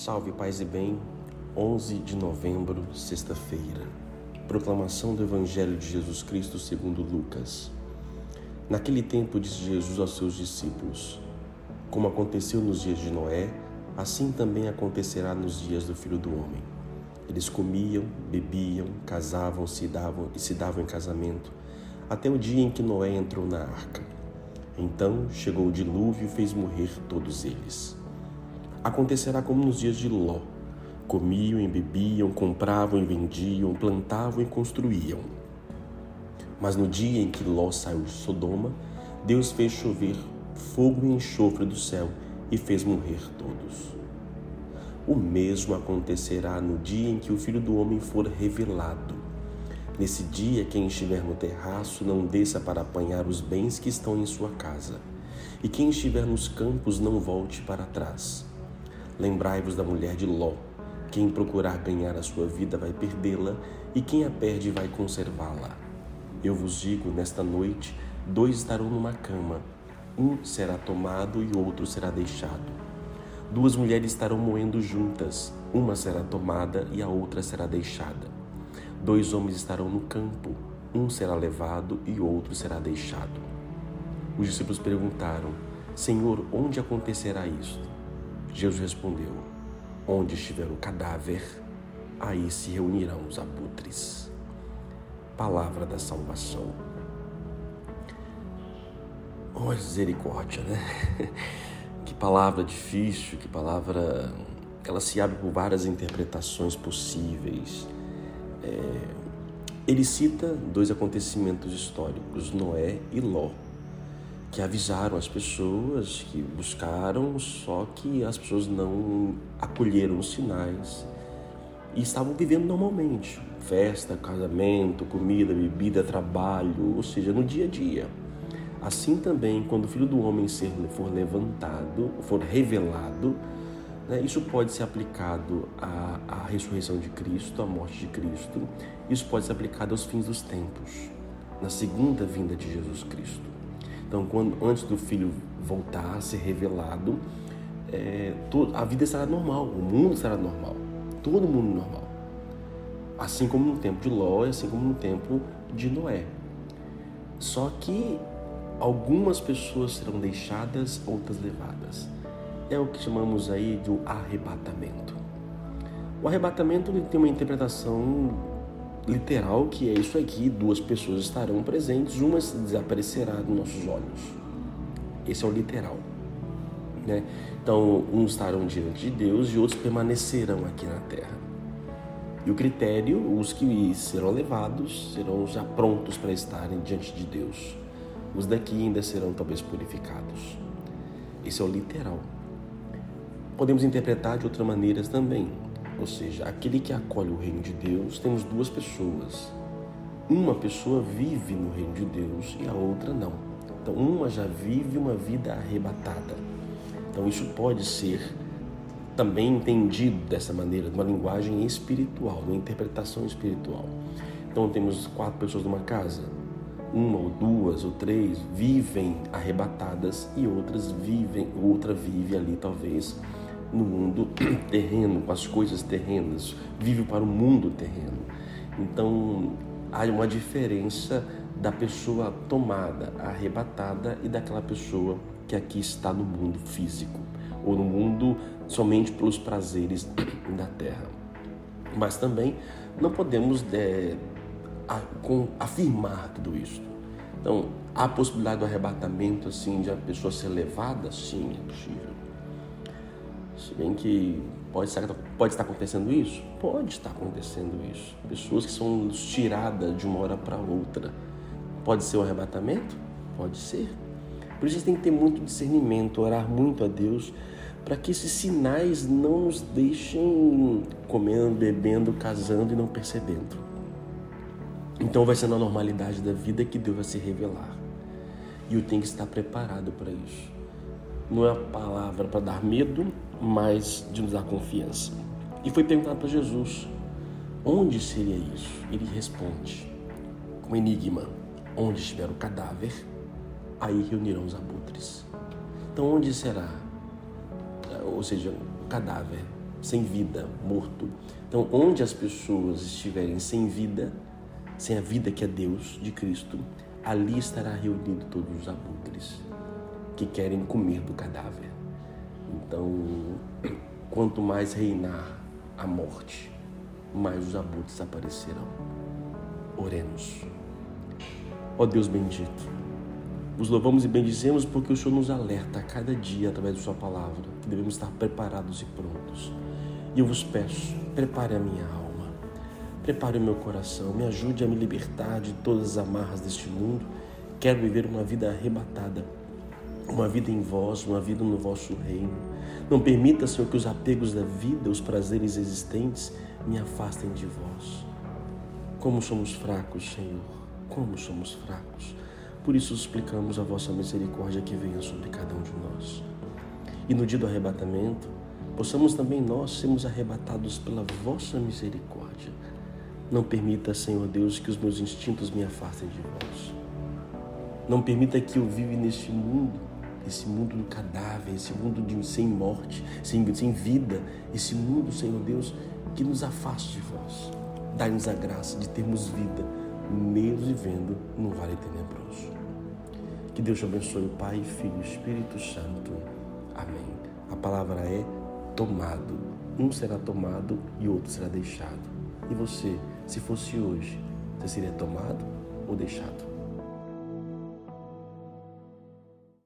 Salve, paz e bem. 11 de novembro, sexta-feira. Proclamação do Evangelho de Jesus Cristo segundo Lucas. Naquele tempo disse Jesus aos seus discípulos: Como aconteceu nos dias de Noé, assim também acontecerá nos dias do Filho do homem. Eles comiam, bebiam, casavam-se davam, e se davam em casamento, até o dia em que Noé entrou na arca. Então chegou o dilúvio e fez morrer todos eles. Acontecerá como nos dias de Ló: comiam e bebiam, compravam e vendiam, plantavam e construíam. Mas no dia em que Ló saiu de Sodoma, Deus fez chover fogo e enxofre do céu e fez morrer todos. O mesmo acontecerá no dia em que o Filho do Homem for revelado. Nesse dia, quem estiver no terraço não desça para apanhar os bens que estão em sua casa, e quem estiver nos campos não volte para trás. Lembrai-vos da mulher de Ló. Quem procurar ganhar a sua vida vai perdê-la, e quem a perde vai conservá-la. Eu vos digo, nesta noite, dois estarão numa cama, um será tomado e outro será deixado. Duas mulheres estarão moendo juntas, uma será tomada e a outra será deixada. Dois homens estarão no campo, um será levado e outro será deixado. Os discípulos perguntaram: Senhor, onde acontecerá isto? Jesus respondeu: Onde estiver o cadáver, aí se reunirão os abutres. Palavra da salvação. Oh, misericórdia, né? Que palavra difícil, que palavra. Ela se abre por várias interpretações possíveis. É... Ele cita dois acontecimentos históricos, Noé e Ló que avisaram as pessoas, que buscaram, só que as pessoas não acolheram os sinais e estavam vivendo normalmente. Festa, casamento, comida, bebida, trabalho, ou seja, no dia a dia. Assim também, quando o Filho do Homem for levantado, for revelado, né, isso pode ser aplicado à, à ressurreição de Cristo, à morte de Cristo. Isso pode ser aplicado aos fins dos tempos, na segunda vinda de Jesus Cristo. Então, quando, antes do filho voltar a ser revelado, é, todo, a vida será normal, o mundo será normal, todo mundo normal. Assim como no tempo de Ló, assim como no tempo de Noé. Só que algumas pessoas serão deixadas, outras levadas. É o que chamamos aí do arrebatamento. O arrebatamento tem uma interpretação literal que é isso aqui: duas pessoas estarão presentes, uma desaparecerá dos nossos olhos. Esse é o literal. Né? Então, uns estarão diante de Deus e outros permanecerão aqui na terra. E o critério, os que serão levados serão já prontos para estarem diante de Deus. Os daqui ainda serão talvez purificados. Esse é o literal. Podemos interpretar de outras maneiras também. Ou seja, aquele que acolhe o reino de Deus, temos duas pessoas. Uma pessoa vive no reino de Deus e a outra não. Então, uma já vive uma vida arrebatada. Então, isso pode ser também entendido dessa maneira, numa linguagem espiritual, numa interpretação espiritual. Então, temos quatro pessoas numa casa, uma ou duas ou três vivem arrebatadas e outras vivem, outra vive ali talvez no mundo terreno, com as coisas terrenas, vive para o mundo terreno. Então há uma diferença da pessoa tomada, arrebatada e daquela pessoa que aqui está no mundo físico ou no mundo somente pelos prazeres da terra. Mas também não podemos é, afirmar tudo isso. Então, há a possibilidade do arrebatamento assim de a pessoa ser levada? Sim, é possível. Se bem que pode estar, pode estar acontecendo isso? Pode estar acontecendo isso. Pessoas que são tiradas de uma hora para outra. Pode ser o um arrebatamento? Pode ser. Por isso a gente tem que ter muito discernimento, orar muito a Deus, para que esses sinais não nos deixem comendo, bebendo, casando e não percebendo. Então vai ser na normalidade da vida que Deus vai se revelar. E eu tenho que estar preparado para isso. Não é a palavra para dar medo, mas de nos dar confiança. E foi perguntado para Jesus: onde seria isso? Ele responde com enigma: onde estiver o cadáver, aí reunirão os abutres. Então, onde será? Ou seja, o cadáver. sem vida, morto. Então, onde as pessoas estiverem sem vida, sem a vida que é Deus de Cristo, ali estará reunido todos os abutres que querem comer do cadáver. Então, quanto mais reinar a morte, mais os abutres aparecerão. Oremos. Ó Deus bendito, os louvamos e bendizemos porque o Senhor nos alerta a cada dia através de Sua palavra que devemos estar preparados e prontos. E eu vos peço, prepare a minha alma, prepare o meu coração, me ajude a me libertar de todas as amarras deste mundo. Quero viver uma vida arrebatada, uma vida em vós, uma vida no vosso reino. Não permita, Senhor, que os apegos da vida, os prazeres existentes, me afastem de vós. Como somos fracos, Senhor como somos fracos. Por isso explicamos a vossa misericórdia que venha sobre cada um de nós. E no dia do arrebatamento, possamos também nós sermos arrebatados pela vossa misericórdia. Não permita, Senhor Deus, que os meus instintos me afastem de vós. Não permita que eu viva neste mundo, esse mundo do cadáver, esse mundo de, sem morte, sem, sem vida, esse mundo, Senhor Deus, que nos afaste de vós. Dai-nos a graça de termos vida mesmo vivendo num vale tenebroso. Que Deus te abençoe, Pai, Filho e Espírito Santo. Amém. A palavra é tomado. Um será tomado e outro será deixado. E você, se fosse hoje, você seria tomado ou deixado?